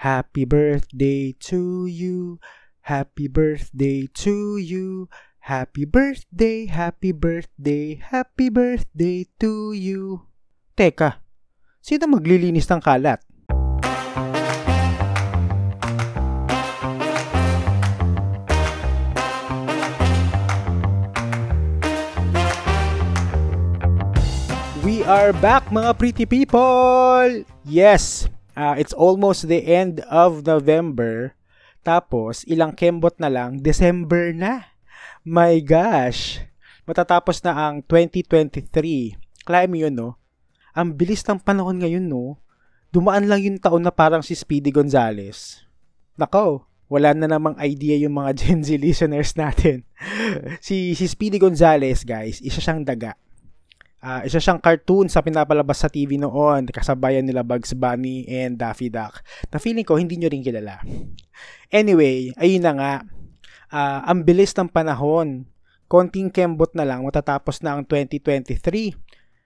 Happy birthday to you. Happy birthday to you. Happy birthday, happy birthday, happy birthday to you. Teka, sino maglilinis ng kalat? We are back mga pretty people! Yes, uh, it's almost the end of November. Tapos, ilang kembot na lang, December na. My gosh! Matatapos na ang 2023. Kaya yun, no? Ang bilis ng panahon ngayon, no? Dumaan lang yung taon na parang si Speedy Gonzales. Nako, wala na namang idea yung mga Gen Z listeners natin. si, si Speedy Gonzales, guys, isa siyang daga Uh, isa siyang cartoon sa pinapalabas sa TV noon, kasabayan nila Bugs Bunny and Daffy Duck. Na feeling ko, hindi nyo rin kilala. Anyway, ayun na nga. Uh, ang bilis ng panahon. Konting kembot na lang, matatapos na ang 2023.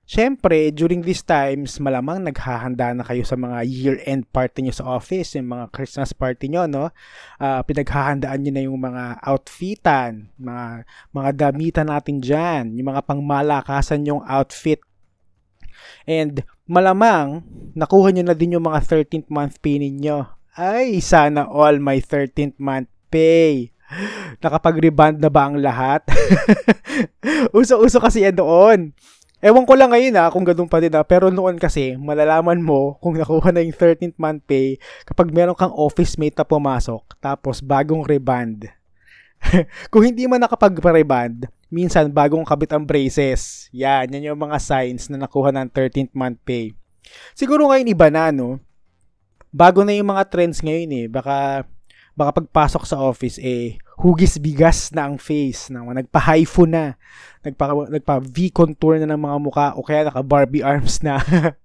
Siyempre, during these times, malamang naghahanda na kayo sa mga year-end party nyo sa office, yung mga Christmas party nyo, no? Uh, pinaghahandaan nyo na yung mga outfitan, mga, mga damitan natin dyan, yung mga pangmalakasan yung outfit. And malamang, nakuha nyo na din yung mga 13th month pay ninyo. Ay, sana all my 13th month pay. Nakapag-reband na ba ang lahat? Uso-uso kasi yan doon Ewan ko lang ngayon ha, ah, kung ganun pa din ha, ah. pero noon kasi, malalaman mo kung nakuha na yung 13th month pay kapag meron kang office mate na pumasok, tapos bagong reband. kung hindi man nakapag-reband, minsan bagong kabit ang braces. Yan, yan yung mga signs na nakuha ng 13th month pay. Siguro ngayon iba na, no? Bago na yung mga trends ngayon eh. Baka baka pagpasok sa office eh hugis bigas na ang face na nagpa-hypho na nagpa nagpa V contour na ng mga mukha o kaya naka Barbie arms na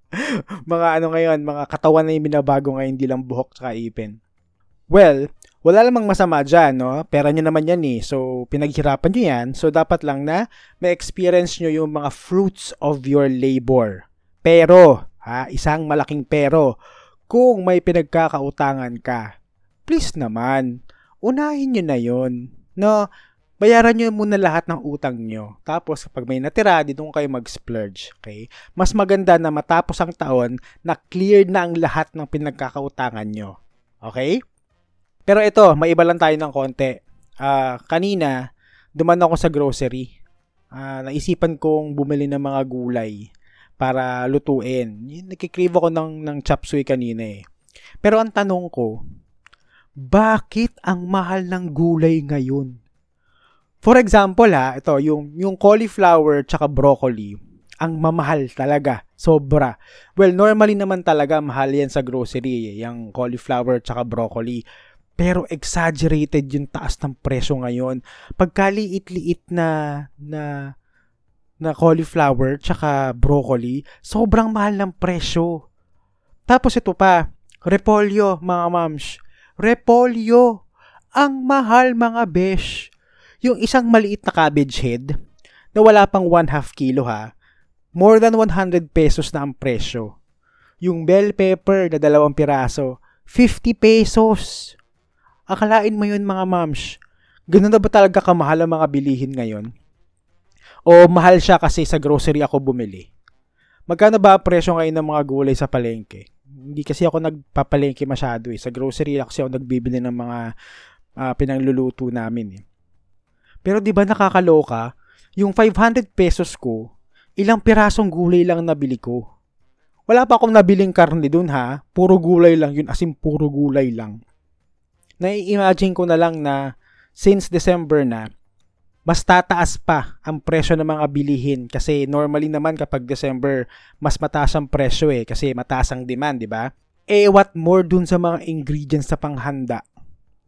mga ano ngayon mga katawan na yung binabago ngayon hindi lang buhok tsaka ipin well wala lamang masama dyan, no? Pera nyo naman yan eh. So, pinaghirapan nyo yan. So, dapat lang na ma-experience nyo yung mga fruits of your labor. Pero, ha, isang malaking pero, kung may pinagkakautangan ka, please naman, unahin nyo na yon No, bayaran nyo muna lahat ng utang nyo. Tapos, kapag may natira, dito kayo mag-splurge. Okay? Mas maganda na matapos ang taon na clear na ang lahat ng pinagkakautangan nyo. Okay? Pero ito, maiba lang tayo ng konti. Uh, kanina, duman ako sa grocery. Uh, naisipan kong bumili ng mga gulay para lutuin. Nakikrave ako ng, ng chop suey kanina eh. Pero ang tanong ko, bakit ang mahal ng gulay ngayon? For example ha, ito yung yung cauliflower tsaka broccoli, ang mamahal talaga, sobra. Well, normally naman talaga mahal yan sa grocery, yung cauliflower tsaka broccoli. Pero exaggerated yung taas ng presyo ngayon. Pagkaliit-liit na na na cauliflower tsaka broccoli, sobrang mahal ng presyo. Tapos ito pa, repolyo, mga moms repolyo. Ang mahal mga besh. Yung isang maliit na cabbage head na wala pang 1 half kilo ha, more than 100 pesos na ang presyo. Yung bell pepper na dalawang piraso, 50 pesos. Akalain mo yun mga moms. Ganun na ba talaga kamahal ang mga bilihin ngayon? O mahal siya kasi sa grocery ako bumili? Magkano ba ang presyo ngayon ng mga gulay sa palengke? Hindi kasi ako nagpapalengke masyado eh. Sa grocery kasi ako nagbibili ng mga uh, pinangluluto namin eh. Pero 'di ba nakakaloka, yung 500 pesos ko, ilang pirasong gulay lang nabili ko. Wala pa akong nabiling karne dun ha. Puro gulay lang yun, as in puro gulay lang. Nai-imagine ko na lang na since December na, mas tataas pa ang presyo ng mga bilihin kasi normally naman kapag December mas mataas ang presyo eh kasi mataas ang demand, di ba? Eh what more dun sa mga ingredients sa panghanda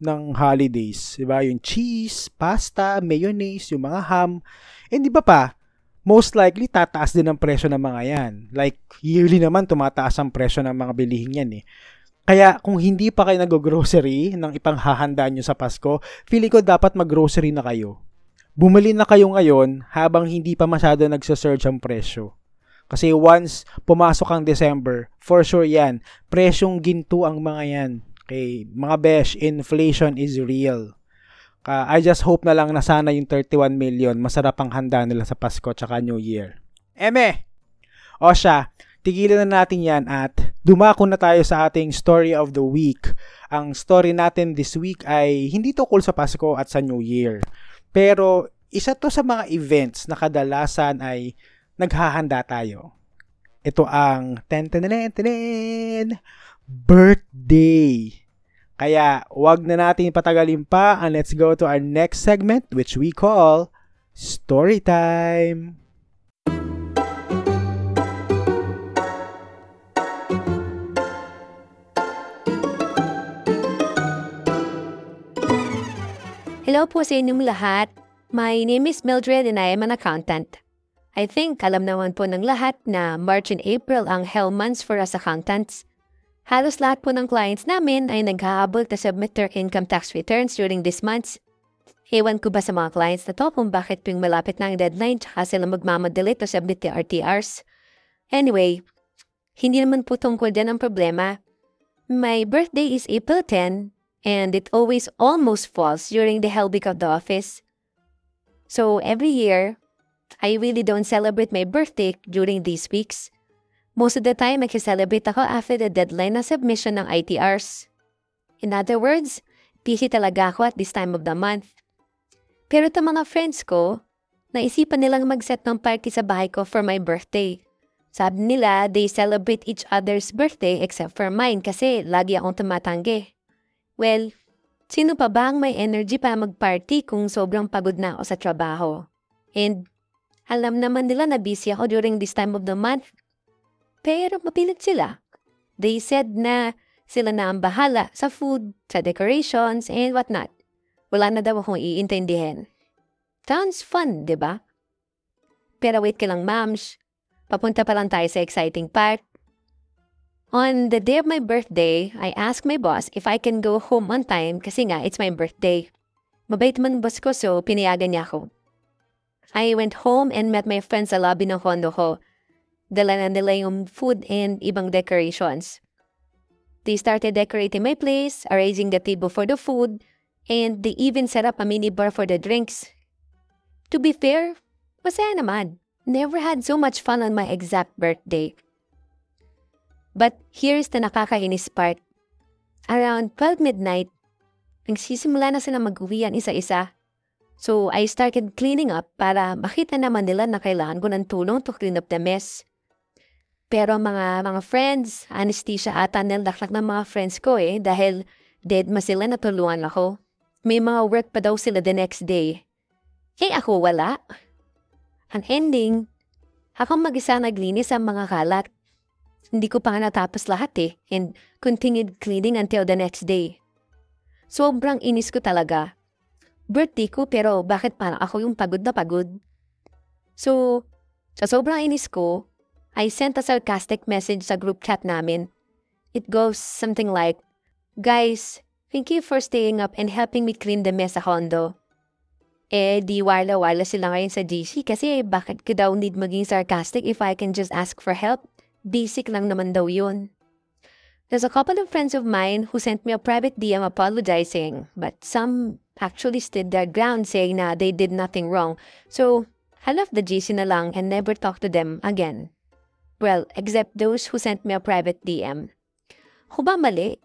ng holidays, di ba? Yung cheese, pasta, mayonnaise, yung mga ham. Eh di ba pa? Most likely tataas din ang presyo ng mga yan. Like yearly naman tumataas ang presyo ng mga bilihin yan eh. Kaya kung hindi pa kayo nag-grocery ng ipanghahanda nyo sa Pasko, feeling ko dapat mag-grocery na kayo bumili na kayo ngayon habang hindi pa masyado nagsa-surge ang presyo. Kasi once pumasok ang December, for sure yan, presyong ginto ang mga yan. Okay, mga besh, inflation is real. Uh, I just hope na lang na sana yung 31 million masarap ang handa nila sa Pasko tsaka New Year. Eme! O siya, tigilan na natin yan at dumako na tayo sa ating story of the week. Ang story natin this week ay hindi tungkol sa Pasko at sa New Year. Pero isa to sa mga events na kadalasan ay naghahanda tayo. Ito ang ten ten ten ten birthday. Kaya wag na natin patagalin pa and let's go to our next segment which we call Story Time. Hello po sa inyong lahat. My name is Mildred and I am an accountant. I think alam naman po ng lahat na March and April ang hell months for us accountants. Halos lahat po ng clients namin ay naghahabol to submit their income tax returns during this months. Ewan ko ba sa mga clients na to kung bakit tuwing malapit na ang deadline tsaka sila magmamadali to submit the RTRs. Anyway, hindi naman po tungkol din ang problema. My birthday is April 10 and it always almost falls during the week of the office. So every year, I really don't celebrate my birthday during these weeks. Most of the time, mag-celebrate ako after the deadline na submission ng ITRs. In other words, busy talaga ako at this time of the month. Pero ta mga friends ko, naisipan nilang mag-set ng party sa bahay ko for my birthday. Sabi nila, they celebrate each other's birthday except for mine kasi lagi akong tumatanggi. Well, sino pa ba ang may energy para mag-party kung sobrang pagod na ako sa trabaho? And alam naman nila na busy ako during this time of the month pero mapilit sila. They said na sila na ang bahala sa food, sa decorations, and whatnot. Wala na daw akong iintindihin. Sounds fun, di ba? Pero wait ka lang, mams. Papunta pa lang tayo sa exciting part. On the day of my birthday, I asked my boss if I can go home on time kasi nga it's my birthday. Mabait man boss ko so pinayagan niya ako. I went home and met my friends sa lobby ng condo ko dala na nila yung food and ibang decorations. They started decorating my place, arranging the table for the food, and they even set up a mini bar for the drinks. To be fair, masaya naman. Never had so much fun on my exact birthday. But here's the nakakainis part. Around 12 midnight, nagsisimula na sila mag-uwian isa-isa. So I started cleaning up para makita naman nila na kailangan ko ng tulong to clean up the mess. Pero mga mga friends, anesthesia ata nilaklak ng mga friends ko eh dahil dead ma sila natulungan ako. May mga work pa daw sila the next day. Eh ako wala. Ang ending, ako mag-isa naglinis ang mga kalat. Hindi ko pa natapos lahat eh and continued cleaning until the next day. Sobrang inis ko talaga. Birthday ko pero bakit parang ako yung pagod na pagod? So, sa sobrang inis ko, I sent a sarcastic message sa group chat namin. It goes something like, Guys, thank you for staying up and helping me clean the mess sa condo. Eh, di wala-wala sila ngayon sa GC kasi bakit ko daw need maging sarcastic if I can just ask for help? Basic lang naman daw yun. There's a couple of friends of mine who sent me a private DM apologizing, but some actually stood their ground saying na they did nothing wrong. So, I left the GC na lang and never talked to them again. Well, except those who sent me a private DM. Ho ba mali?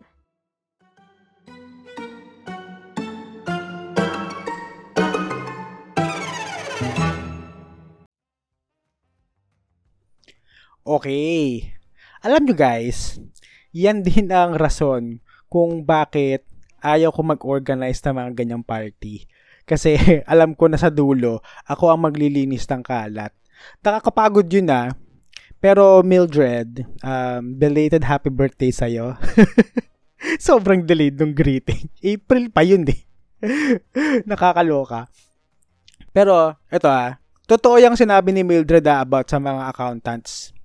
Okay. Alam nyo guys, yan din ang rason kung bakit ayaw ko mag-organize ng mga ganyang party. Kasi alam ko na sa dulo, ako ang maglilinis ng kalat. Nakakapagod yun ah, pero Mildred, um, belated happy birthday sa'yo. Sobrang delayed nung greeting. April pa yun eh. Nakakaloka. Pero, ito ah, totoo yung sinabi ni Mildred ah, about sa mga accountants.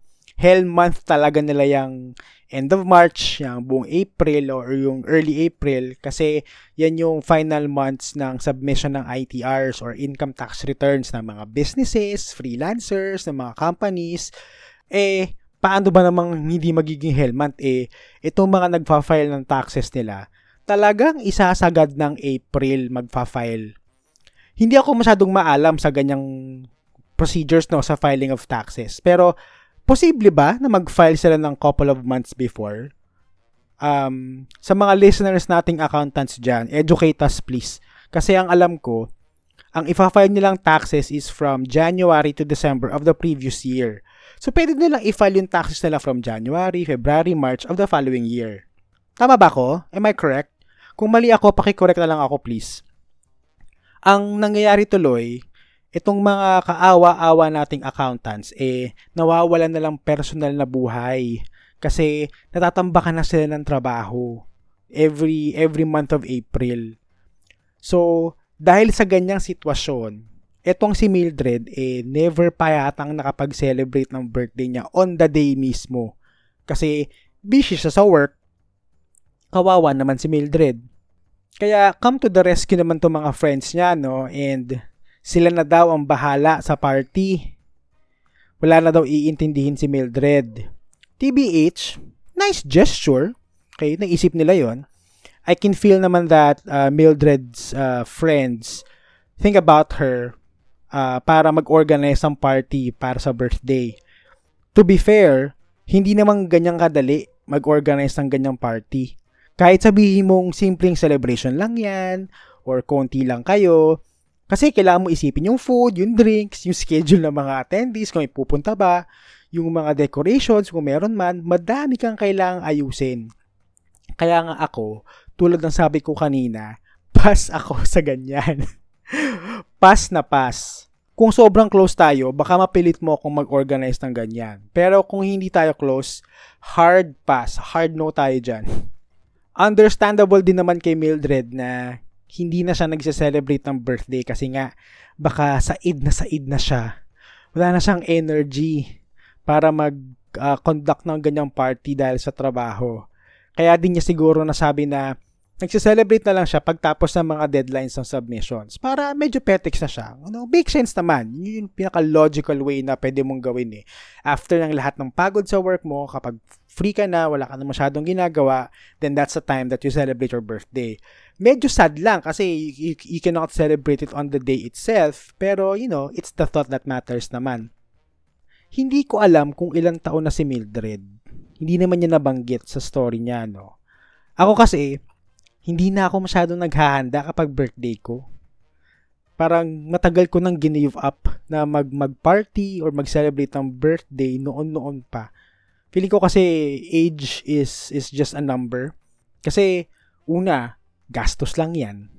Hell month talaga nila yung end of March, yung buong April or yung early April kasi yan yung final months ng submission ng ITRs or income tax returns ng mga businesses, freelancers, ng mga companies eh, paano ba namang hindi magiging hell month eh, itong mga nagfa-file ng taxes nila, talagang isasagad ng April magfa-file. Hindi ako masyadong maalam sa ganyang procedures no sa filing of taxes. Pero posible ba na mag-file sila ng couple of months before? Um, sa mga listeners nating accountants dyan, educate us please. Kasi ang alam ko, ang ifa-file nilang taxes is from January to December of the previous year. So, pwede nilang i-file yung taxes nila from January, February, March of the following year. Tama ba ako? Am I correct? Kung mali ako, pakicorrect na lang ako please. Ang nangyayari tuloy, itong mga kaawa-awa nating accountants, eh, nawawalan na lang personal na buhay. Kasi natatambakan na sila ng trabaho every every month of April. So, dahil sa ganyang sitwasyon, etong si Mildred eh never pa yatang nakapag-celebrate ng birthday niya on the day mismo. Kasi busy siya sa work. Kawawa naman si Mildred. Kaya come to the rescue naman to mga friends niya no and sila na daw ang bahala sa party. Wala na daw iintindihin si Mildred. TBH, nice gesture. Okay, naisip nila yon I can feel naman that uh, Mildred's uh, friends think about her uh, para mag-organize ng party para sa birthday. To be fair, hindi naman ganyang kadali mag-organize ng ganyang party. Kahit sabihin mong simpleng celebration lang yan, or konti lang kayo, kasi kailangan mo isipin yung food, yung drinks, yung schedule ng mga attendees, kung ipupunta ba, yung mga decorations, kung meron man, madami kang kailangang ayusin. Kaya nga ako, tulad ng sabi ko kanina, pass ako sa ganyan. pass na pass. Kung sobrang close tayo, baka mapilit mo akong mag-organize ng ganyan. Pero kung hindi tayo close, hard pass, hard no tayo dyan. Understandable din naman kay Mildred na hindi na siya nagse-celebrate ng birthday kasi nga baka said na said na siya. Wala na siyang energy para mag-conduct uh, ng ganyang party dahil sa trabaho. Kaya din niya siguro nasabi na Nagse-celebrate na lang siya pagtapos ng mga deadlines ng submissions para medyo petix na siya. Ano, make sense naman. Yun yung pinaka-logical way na pwede mong gawin eh. After ng lahat ng pagod sa work mo, kapag free ka na, wala ka na masyadong ginagawa, then that's the time that you celebrate your birthday. Medyo sad lang kasi you, you cannot celebrate it on the day itself, pero you know, it's the thought that matters naman. Hindi ko alam kung ilang taon na si Mildred. Hindi naman niya nabanggit sa story niya, no? Ako kasi, hindi na ako masyadong naghahanda kapag birthday ko. Parang matagal ko nang give up na mag mag-party or mag-celebrate ng birthday noon-noon pa. Feeling ko kasi age is is just a number. Kasi una, gastos lang 'yan.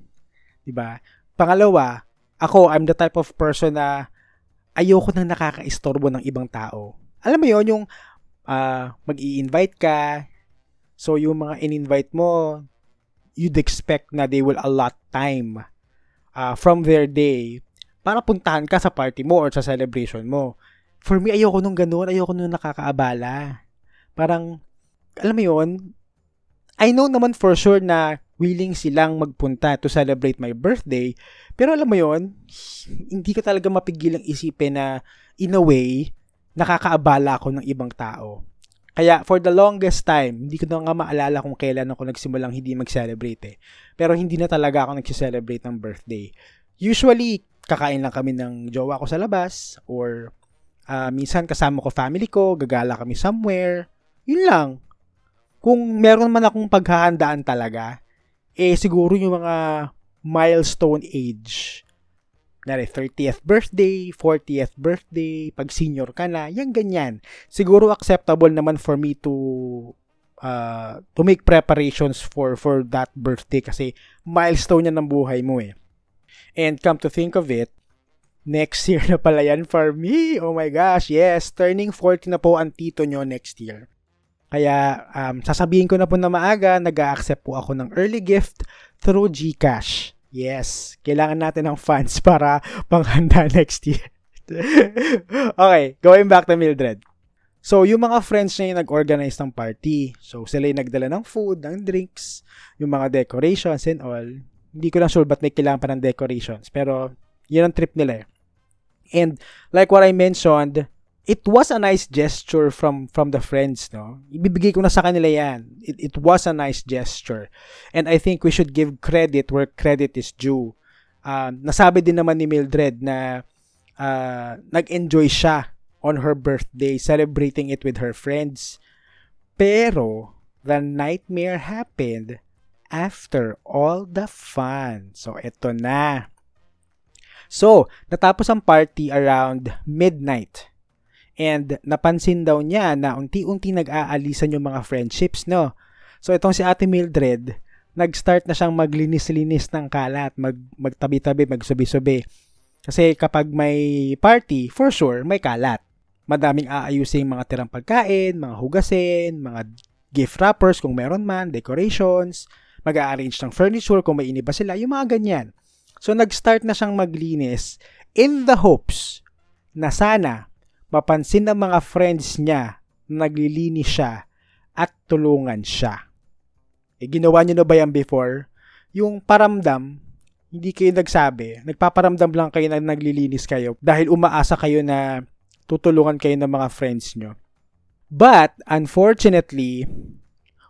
'Di ba? Pangalawa, ako I'm the type of person na ayoko nang nakakaistorbo ng ibang tao. Alam mo 'yon yung uh, mag-i-invite ka. So yung mga in-invite mo, you'd expect na they will allot time uh, from their day para puntahan ka sa party mo or sa celebration mo. For me, ayoko nung ganun. Ayoko nung nakakaabala. Parang, alam mo yon I know naman for sure na willing silang magpunta to celebrate my birthday. Pero alam mo yon hindi ko talaga mapigilang isipin na in a way, nakakaabala ako ng ibang tao. Kaya for the longest time, hindi ko na nga maalala kung kailan ako nagsimulang hindi mag-celebrate eh. Pero hindi na talaga ako nag-celebrate ng birthday. Usually, kakain lang kami ng jowa ko sa labas or uh, minsan kasama ko family ko, gagala kami somewhere. Yun lang. Kung meron man akong paghahandaan talaga, eh siguro yung mga milestone age Nari, 30th birthday, 40th birthday, pag senior ka na, yan ganyan. Siguro acceptable naman for me to uh, to make preparations for for that birthday kasi milestone yan ng buhay mo eh. And come to think of it, next year na pala yan for me. Oh my gosh, yes, turning 40 na po ang tito nyo next year. Kaya um, sasabihin ko na po na maaga, nag-accept po ako ng early gift through GCash. Yes, kailangan natin ng funds para panghanda next year. okay, going back to Mildred. So, yung mga friends niya yung nag-organize ng party. So, sila yung nagdala ng food, ng drinks, yung mga decorations and all. Hindi ko lang sure ba't may kailangan pa ng decorations. Pero, yun ang trip nila eh. And, like what I mentioned, it was a nice gesture from from the friends, no? Ibibigay ko na sa kanila 'yan. It, it was a nice gesture. And I think we should give credit where credit is due. Uh, nasabi din naman ni Mildred na uh, nag-enjoy siya on her birthday, celebrating it with her friends. Pero, the nightmare happened after all the fun. So, eto na. So, natapos ang party around midnight. And napansin daw niya na unti-unti nag-aalisan yung mga friendships, no? So, itong si Ate Mildred, nag-start na siyang maglinis-linis ng kalat, mag magtabi-tabi, magsubi-subi. Kasi kapag may party, for sure, may kalat. Madaming aayusin mga tirang pagkain, mga hugasin, mga gift wrappers kung meron man, decorations, mag-arrange ng furniture kung may iniba sila, yung mga ganyan. So, nag-start na siyang maglinis in the hopes na sana mapansin ng mga friends niya na naglilinis siya at tulungan siya. Eh, ginawa niyo na ba yan before? Yung paramdam, hindi kayo nagsabi, nagpaparamdam lang kayo na naglilinis kayo dahil umaasa kayo na tutulungan kayo ng mga friends nyo. But, unfortunately,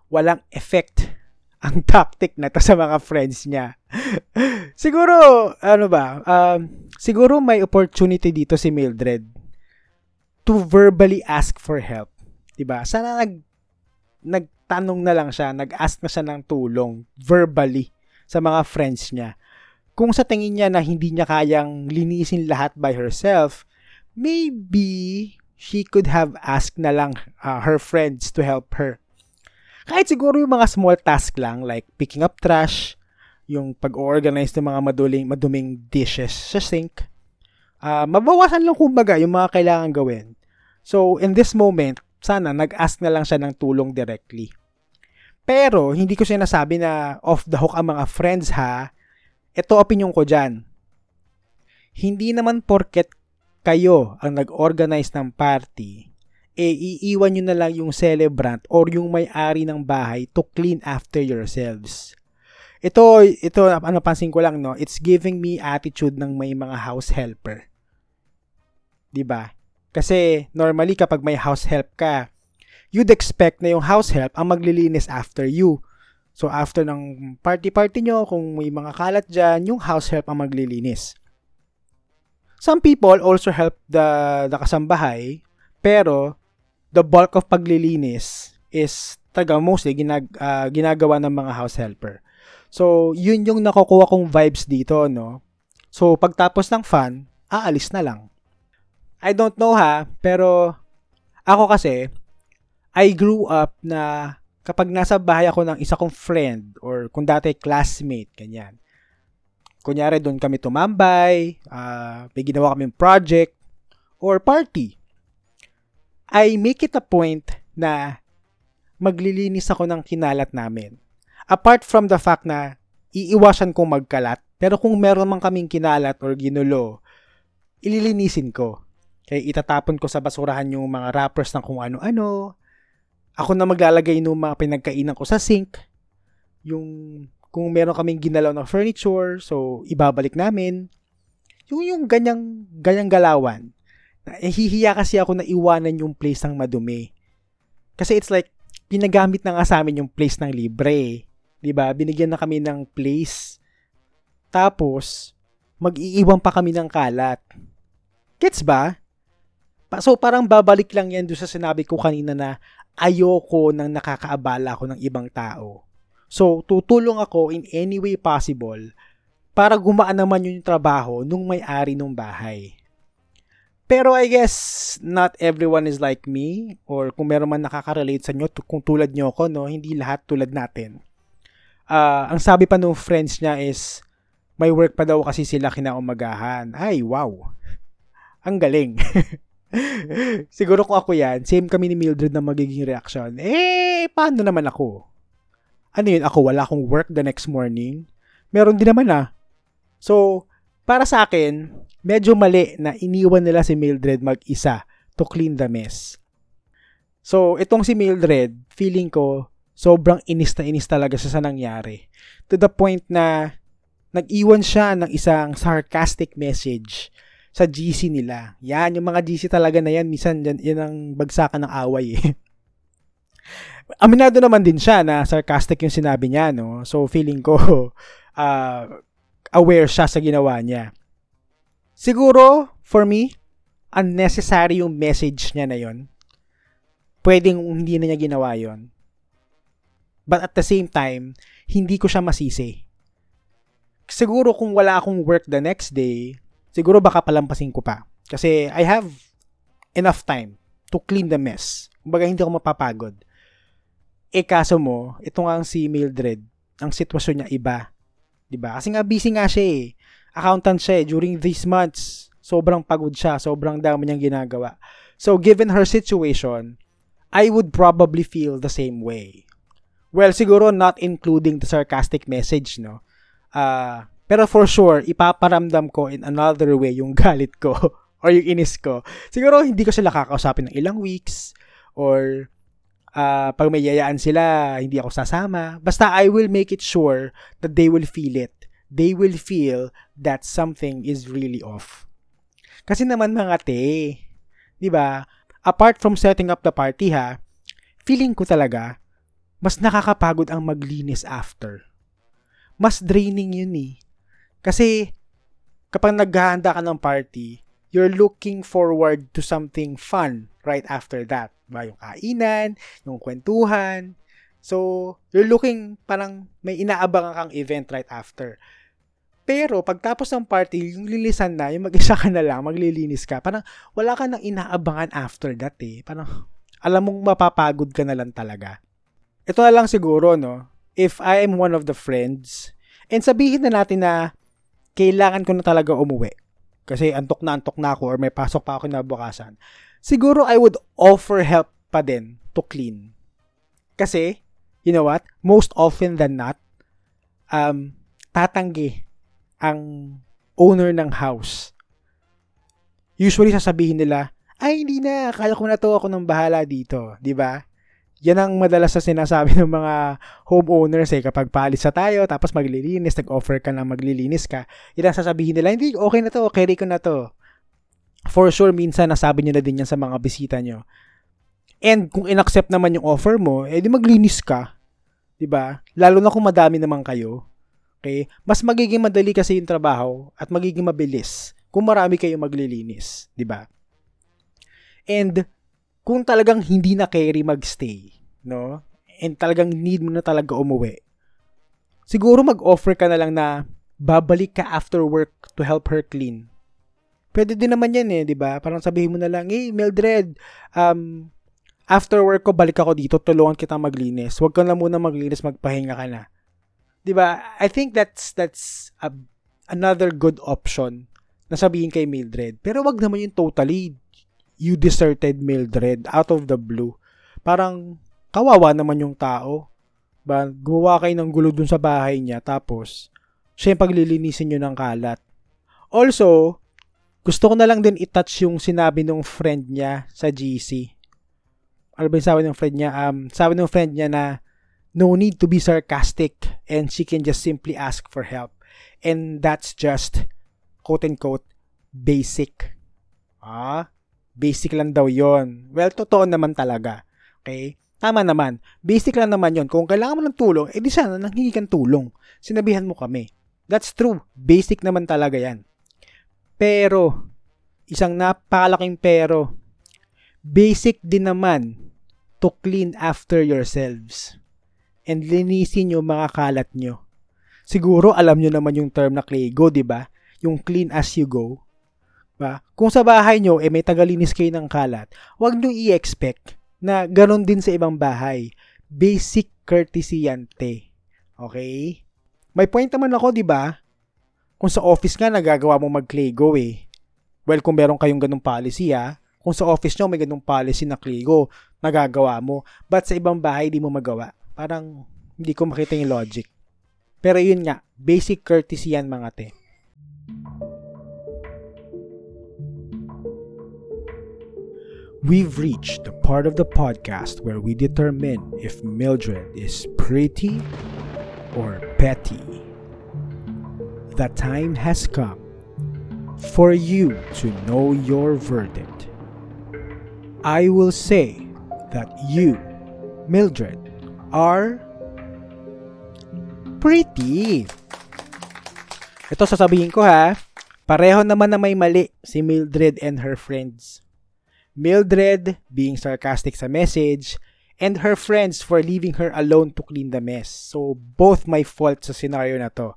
walang effect ang tactic na to sa mga friends niya. siguro, ano ba, um, siguro may opportunity dito si Mildred to verbally ask for help. 'Di ba? Sana nag nagtanong na lang siya, nag-ask na siya ng tulong verbally sa mga friends niya. Kung sa tingin niya na hindi niya kayang linisin lahat by herself, maybe she could have asked na lang uh, her friends to help her. Kahit siguro yung mga small task lang like picking up trash, yung pag-organize ng mga maduling, maduming dishes sa sink, uh, mabawasan lang kumbaga yung mga kailangan gawin. So, in this moment, sana nag-ask na lang siya ng tulong directly. Pero, hindi ko sinasabi na off the hook ang mga friends ha. Ito opinion ko dyan. Hindi naman porket kayo ang nag-organize ng party, eh iiwan nyo na lang yung celebrant or yung may-ari ng bahay to clean after yourselves. Ito, ito, ano pansin ko lang, no? It's giving me attitude ng may mga house helper. 'Di ba? Kasi normally kapag may house help ka, you'd expect na yung house help ang maglilinis after you. So after ng party-party nyo, kung may mga kalat dyan, yung house help ang maglilinis. Some people also help the, the kasambahay, pero the bulk of paglilinis is taga mostly ginag, uh, ginagawa ng mga house helper. So, yun yung nakukuha kong vibes dito, no? So, pagtapos ng fun, aalis na lang. I don't know ha, pero ako kasi, I grew up na kapag nasa bahay ako ng isa kong friend or kung dati classmate, ganyan. Kunyari doon kami tumambay, uh, may ginawa kaming project or party. I make it a point na maglilinis ako ng kinalat namin. Apart from the fact na iiwasan kong magkalat, pero kung meron man kaming kinalat or ginulo, ililinisin ko. Kaya itatapon ko sa basurahan yung mga wrappers ng kung ano-ano. Ako na maglalagay ng mga pinagkainan ko sa sink. Yung kung meron kaming ginalaw ng furniture, so ibabalik namin. Yung yung ganyang ganyang galawan. Eh, hihiya kasi ako na iwanan yung place ng madumi. Kasi it's like pinagamit na nga sa amin yung place ng libre. 'Di ba? Binigyan na kami ng place. Tapos mag-iiwan pa kami ng kalat. Gets ba? So parang babalik lang yan doon sa sinabi ko kanina na ayoko nang nakakaabala ako ng ibang tao. So tutulong ako in any way possible para gumaan naman yung trabaho nung may-ari ng bahay. Pero I guess not everyone is like me or kung meron man nakaka-relate sa inyo kung tulad nyo ako, no, hindi lahat tulad natin. Uh, ang sabi pa nung friends niya is may work pa daw kasi sila kinaumagahan. Ay, wow. Ang galing. Siguro kung ako yan, same kami ni Mildred na magiging reaction. Eh, paano naman ako? Ano yun, ako wala akong work the next morning? Meron din naman ah. So, para sa akin, medyo mali na iniwan nila si Mildred mag-isa to clean the mess. So, itong si Mildred, feeling ko, sobrang inis na inis talaga siya sa nangyari. To the point na nag-iwan siya ng isang sarcastic message sa GC nila. Yan, yung mga GC talaga na yan, minsan yan, yan ang bagsakan ng away eh. Aminado naman din siya na sarcastic yung sinabi niya, no? So, feeling ko, uh, aware siya sa ginawa niya. Siguro, for me, unnecessary yung message niya na yon. Pwedeng hindi na niya ginawa yon. But at the same time, hindi ko siya masisi. Siguro kung wala akong work the next day, siguro baka palampasin ko pa. Kasi I have enough time to clean the mess. Kumbaga hindi ako mapapagod. Eh kaso mo, ito nga ang si Mildred, ang sitwasyon niya iba. 'Di ba? Kasi nga busy nga siya eh. Accountant siya eh. During these months, sobrang pagod siya, sobrang dami niyang ginagawa. So given her situation, I would probably feel the same way. Well, siguro not including the sarcastic message, no? Uh, pero for sure, ipaparamdam ko in another way yung galit ko or yung inis ko. Siguro hindi ko sila kakausapin ng ilang weeks or uh, pag may yayaan sila, hindi ako sasama. Basta I will make it sure that they will feel it. They will feel that something is really off. Kasi naman mga te, di ba? Apart from setting up the party ha, feeling ko talaga, mas nakakapagod ang maglinis after. Mas draining yun eh. Kasi, kapag naghahanda ka ng party, you're looking forward to something fun right after that. Ba, yung kainan, yung kwentuhan. So, you're looking, parang may inaabangan kang event right after. Pero, pagtapos ng party, yung lilisan na, yung mag-isa ka na lang, maglilinis ka, parang wala ka nang inaabangan after that eh. Parang, alam mong mapapagod ka na lang talaga. Ito na lang siguro, no? If I am one of the friends, and sabihin na natin na kailangan ko na talaga umuwi. Kasi antok na antok na ako or may pasok pa ako na bukasan. Siguro I would offer help pa din to clean. Kasi, you know what? Most often than not, um, tatanggi ang owner ng house. Usually sasabihin nila, ay hindi na, kaya ko na to, ako nang bahala dito, 'di ba? Yan ang madalas sa sinasabi ng mga homeowners eh. Kapag paalis tayo, tapos maglilinis, nag-offer ka na maglilinis ka, yan ang sasabihin nila, hindi, okay na to, carry ko na to. For sure, minsan nasabi nyo na din yan sa mga bisita nyo. And kung inaccept naman yung offer mo, eh di maglinis ka. 'Di ba? Lalo na kung madami naman kayo. Okay? Mas magiging madali kasi yung trabaho at magiging mabilis kung marami kayong maglilinis, 'di ba? And kung talagang hindi na carry magstay, no? And talagang need mo na talaga umuwi. Siguro mag-offer ka na lang na babalik ka after work to help her clean. Pwede din naman yan eh, di ba? Parang sabihin mo na lang, hey, Mildred, um, after work ko, balik ako dito, tulungan kita maglinis. Huwag ka na muna maglinis, magpahinga ka na. Di ba? I think that's, that's a, another good option na sabihin kay Mildred. Pero wag naman yung totally you deserted Mildred out of the blue. Parang kawawa naman yung tao. Ba, gumawa kayo ng gulo dun sa bahay niya tapos siya yung paglilinisin nyo ng kalat. Also, gusto ko na lang din i-touch yung sinabi ng friend niya sa GC. Ano ba yung sabi ng friend niya? Um, sabi ng friend niya na no need to be sarcastic and she can just simply ask for help. And that's just quote-unquote basic. Ah, Basic lang daw yon. Well, totoo naman talaga. Okay? Tama naman. Basic lang naman yon. Kung kailangan mo ng tulong, edi eh sana nanghingi kang tulong. Sinabihan mo kami. That's true. Basic naman talaga yan. Pero, isang napakalaking pero, basic din naman to clean after yourselves. And linisin yung mga kalat nyo. Siguro alam nyo naman yung term na Claygo, di ba? Yung clean as you go. Ba? Kung sa bahay nyo, eh, may tagalinis kayo ng kalat, huwag nyo i-expect na ganon din sa ibang bahay. Basic courtesy yan, te. Okay? May point naman ako, di ba? Kung sa office nga, nagagawa mo mag-Claygo eh. Well, kung meron kayong ganung policy ha, kung sa office nyo may ganung policy na Claygo, nagagawa mo. But sa ibang bahay, di mo magawa. Parang hindi ko makita yung logic. Pero yun nga, basic courtesy yan mga te. We've reached the part of the podcast where we determine if Mildred is pretty or petty. The time has come for you to know your verdict. I will say that you, Mildred, are pretty. Ito sasabihin ko ha, pareho naman na may mali si Mildred and her friends. Mildred being sarcastic sa message and her friends for leaving her alone to clean the mess. So both my fault sa scenario na to.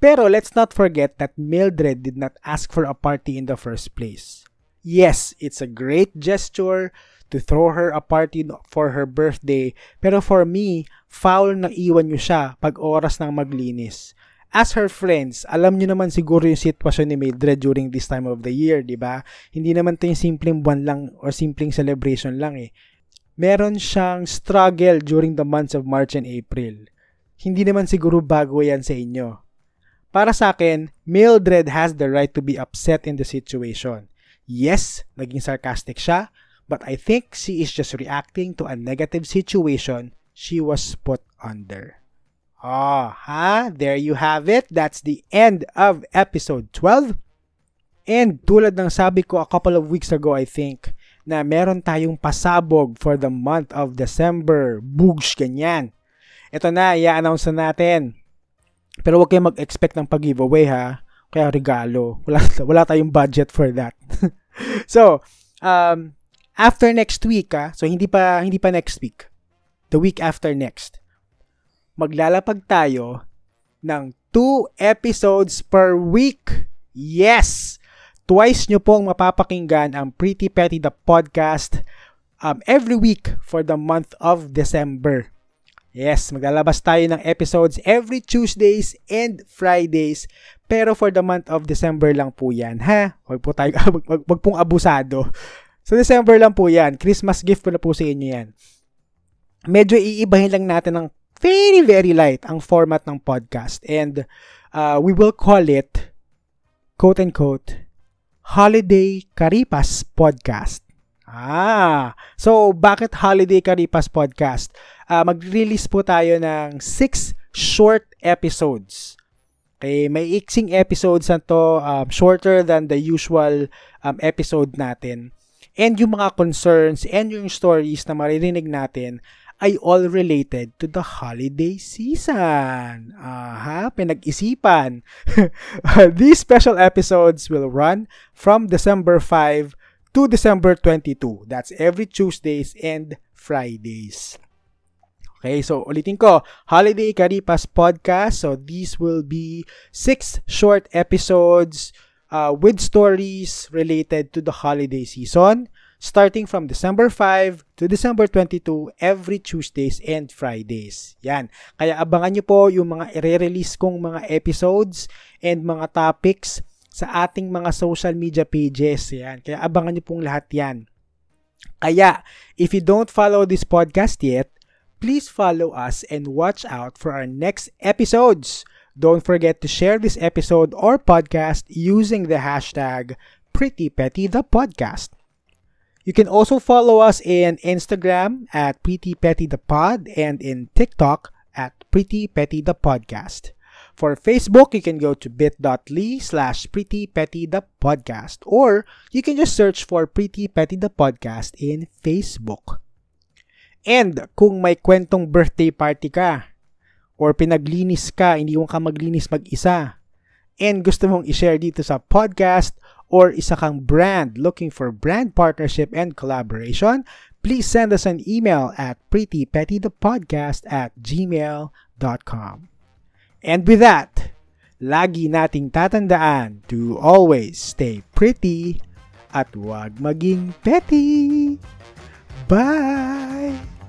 Pero let's not forget that Mildred did not ask for a party in the first place. Yes, it's a great gesture to throw her a party for her birthday, pero for me, foul na iwan nyo siya pag oras ng maglinis. As her friends, alam nyo naman siguro yung sitwasyon ni Mildred during this time of the year, di ba? Hindi naman to yung simpleng buwan lang or simpleng celebration lang eh. Meron siyang struggle during the months of March and April. Hindi naman siguro bago yan sa inyo. Para sa akin, Mildred has the right to be upset in the situation. Yes, naging sarcastic siya, but I think she is just reacting to a negative situation she was put under. Ah, ha? There you have it. That's the end of episode 12. And tulad ng sabi ko a couple of weeks ago, I think, na meron tayong pasabog for the month of December. Boogs, ganyan. Ito na, i-announce na natin. Pero huwag kayong mag-expect ng pag-giveaway ha. Kaya regalo. Wala, wala tayong budget for that. so, um, after next week ha, so hindi pa, hindi pa next week. The week after next. Maglalapag tayo ng 2 episodes per week. Yes! Twice nyo pong mapapakinggan ang Pretty Petty the podcast um, every week for the month of December. Yes, maglalabas tayo ng episodes every Tuesdays and Fridays. Pero for the month of December lang po yan, ha? Huwag po tayo, wag, wag, pong abusado. So December lang po yan. Christmas gift ko na po sa inyo yan. Medyo iibahin lang natin ng very, very light ang format ng podcast. And uh, we will call it, quote-unquote, Holiday Karipas Podcast. Ah, so bakit Holiday Karipas Podcast? Uh, mag-release po tayo ng 6 short episodes. Okay, may iksing episodes na to, um, shorter than the usual um, episode natin. And yung mga concerns and yung stories na maririnig natin ay all related to the holiday season. Aha, pinag-isipan. These special episodes will run from December 5 to December 22. That's every Tuesdays and Fridays. Okay, so ulitin ko, Holiday Karipas Podcast. So these will be six short episodes uh, with stories related to the holiday season starting from December 5 to December 22 every Tuesdays and Fridays. Yan. Kaya abangan nyo po yung mga i-release kong mga episodes and mga topics sa ating mga social media pages. Yan. Kaya abangan nyo pong lahat yan. Kaya, if you don't follow this podcast yet, please follow us and watch out for our next episodes. Don't forget to share this episode or podcast using the hashtag PrettyPettyThePodcast. You can also follow us in Instagram at PrettyPettyThePod and in TikTok at PrettyPettyThePodcast. For Facebook, you can go to bit.ly slash prettypettythepodcast or you can just search for Pretty Petty the Podcast in Facebook. And kung may kwentong birthday party ka or pinaglinis ka, hindi mo ka maglinis mag-isa and gusto mong i-share dito sa podcast or isa kang brand looking for brand partnership and collaboration, please send us an email at prettypettythepodcast at gmail.com. And with that, lagi nating tatandaan to always stay pretty at huwag maging petty. Bye!